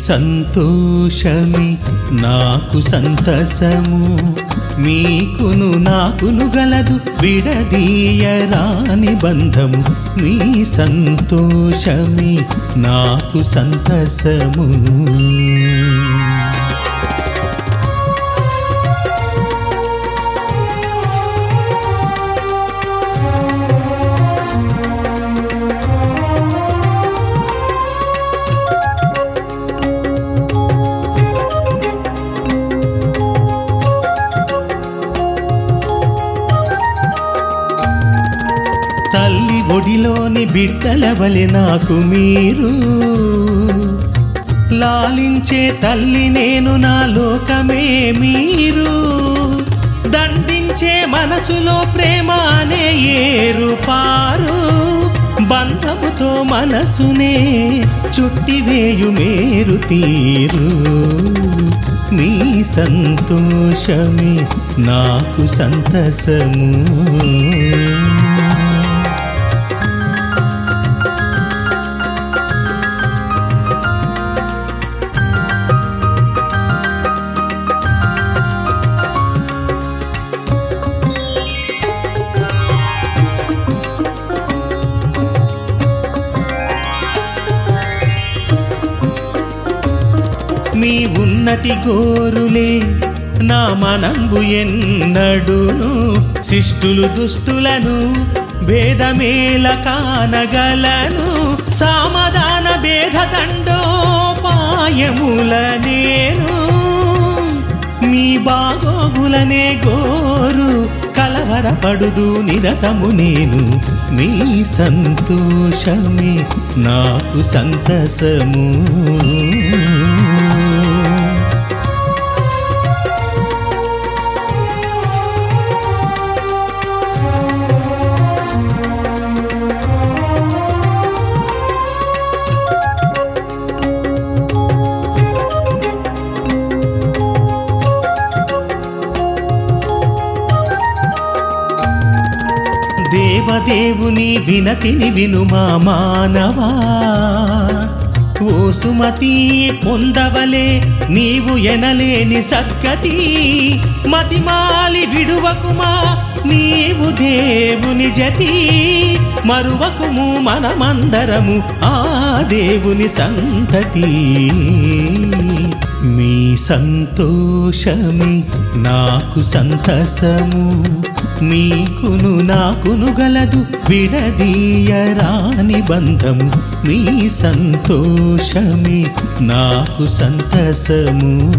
సంతోషమి. నాకు సంతసము. మీకును నాకును గలదు విడదీయరాని బంధము. మీ సంతోషమి. నాకు సంతసము. తల్లి ఒడిలోని బిడ్డలవలె నాకు మీరు. లాలించే తల్లి నేను నా లోకమే మీరు. దండించే మనసులో ప్రేమ అనే ఏరు పారు. బంధముతో మనసునే చుట్టివేయు మేరు తీరు. మీ సంతోషమే నాకు సంతసము. మీ ఉన్నతి గోరులే నా మనంబు ఎన్నడును. శిష్టులు దుష్టులను భేదమేల కానగలను. సామధాన భేద దండోపాయముల నేను. మీ బాగోగులనే గోరు కలవరపడుదు నిరతము నేను. మీ సంతోషమే నాకు సంతసము. దేవదేవుని వినతిని వినుమా మానవా. ఓ సుమతి పొందవలే నీవు ఎనలేని సద్గతి. మతిమాలి విడువకుమా నీవు దేవుని జతి. మరువకుము మనమందరము ఆ దేవుని సంతతి. మీ సంతోషమే నాకు సంతసము. మీకును నాకును గలదు విడదీయరాని బంధము. మీ సంతోషమే నాకు సంతసము.